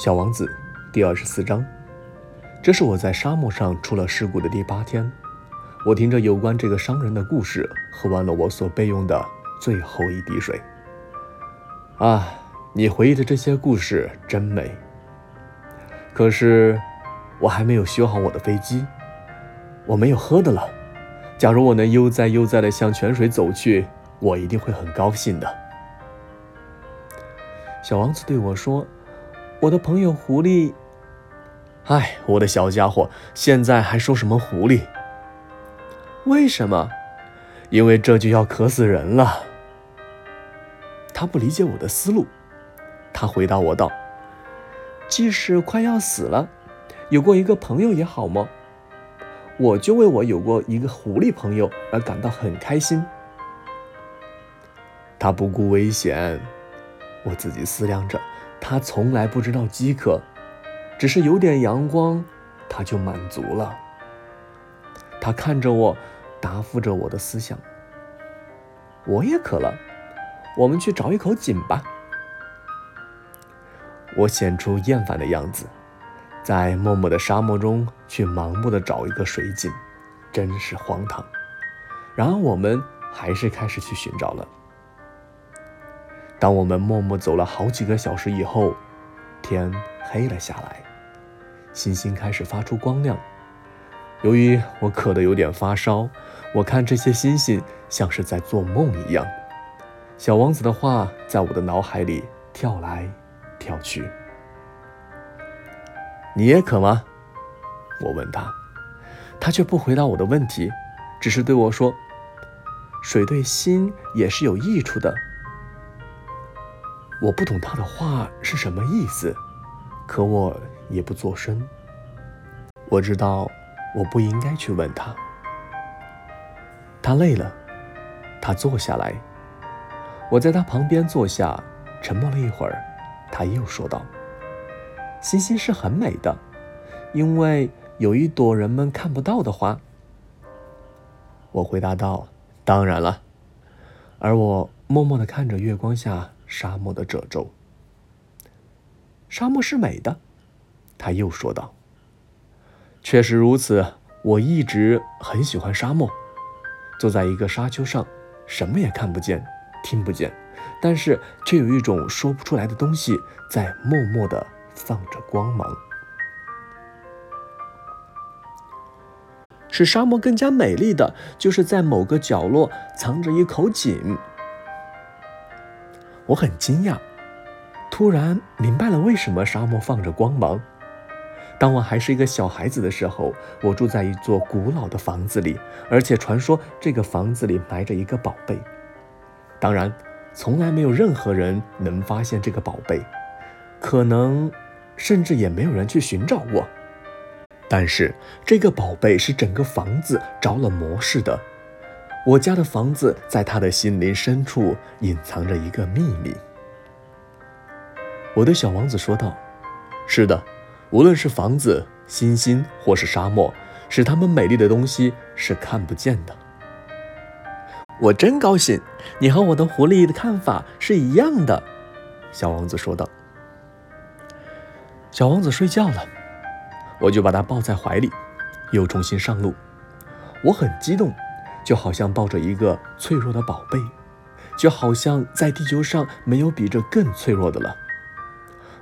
小王子第二十四章，这是我在沙漠上出了事故的第八天。我听着有关这个商人的故事，喝完了我所备用的最后一滴水。啊，你回忆的这些故事真美。可是，我还没有修好我的飞机，我没有喝的了。假如我能悠哉悠哉地向泉水走去，我一定会很高兴的。小王子对我说。我的朋友狐狸，哎，我的小家伙，现在还说什么狐狸？为什么？因为这就要渴死人了。他不理解我的思路，他回答我道：“即使快要死了，有过一个朋友也好吗？我就为我有过一个狐狸朋友而感到很开心。”他不顾危险，我自己思量着。他从来不知道饥渴，只是有点阳光，他就满足了。他看着我，答复着我的思想。我也渴了，我们去找一口井吧。我显出厌烦的样子，在默默的沙漠中去盲目的找一个水井，真是荒唐。然而我们还是开始去寻找了。当我们默默走了好几个小时以后，天黑了下来，星星开始发出光亮。由于我渴得有点发烧，我看这些星星像是在做梦一样。小王子的话在我的脑海里跳来跳去。你也渴吗？我问他，他却不回答我的问题，只是对我说：“水对心也是有益处的。”我不懂他的话是什么意思，可我也不作声。我知道我不应该去问他。他累了，他坐下来。我在他旁边坐下，沉默了一会儿，他又说道：“星星是很美的，因为有一朵人们看不到的花。”我回答道：“当然了。”而我默默地看着月光下。沙漠的褶皱。沙漠是美的，他又说道。确实如此，我一直很喜欢沙漠。坐在一个沙丘上，什么也看不见，听不见，但是却有一种说不出来的东西在默默的放着光芒。使沙漠更加美丽的就是在某个角落藏着一口井。我很惊讶，突然明白了为什么沙漠放着光芒。当我还是一个小孩子的时候，我住在一座古老的房子里，而且传说这个房子里埋着一个宝贝。当然，从来没有任何人能发现这个宝贝，可能甚至也没有人去寻找过。但是这个宝贝是整个房子着了魔似的。我家的房子在他的心灵深处隐藏着一个秘密。我对小王子说道：“是的，无论是房子、星星，或是沙漠，使它们美丽的东西是看不见的。”我真高兴，你和我的狐狸的看法是一样的。”小王子说道。小王子睡觉了，我就把他抱在怀里，又重新上路。我很激动。就好像抱着一个脆弱的宝贝，就好像在地球上没有比这更脆弱的了。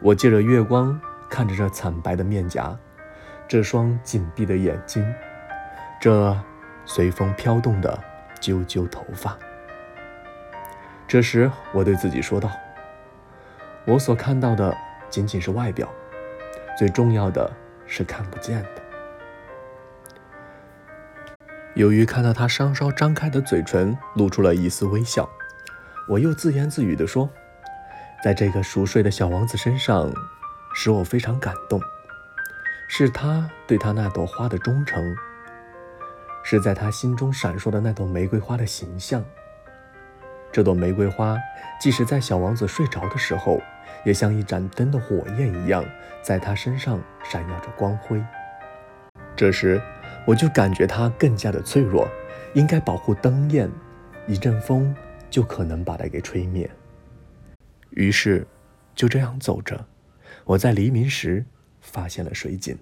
我借着月光看着这惨白的面颊，这双紧闭的眼睛，这随风飘动的揪揪头发。这时，我对自己说道：“我所看到的仅仅是外表，最重要的是看不见的。”由于看到他稍稍张开的嘴唇露出了一丝微笑，我又自言自语地说：“在这个熟睡的小王子身上，使我非常感动，是他对他那朵花的忠诚，是在他心中闪烁的那朵玫瑰花的形象。这朵玫瑰花，即使在小王子睡着的时候，也像一盏灯的火焰一样，在他身上闪耀着光辉。这时。”我就感觉它更加的脆弱，应该保护灯焰，一阵风就可能把它给吹灭。于是，就这样走着，我在黎明时发现了水井。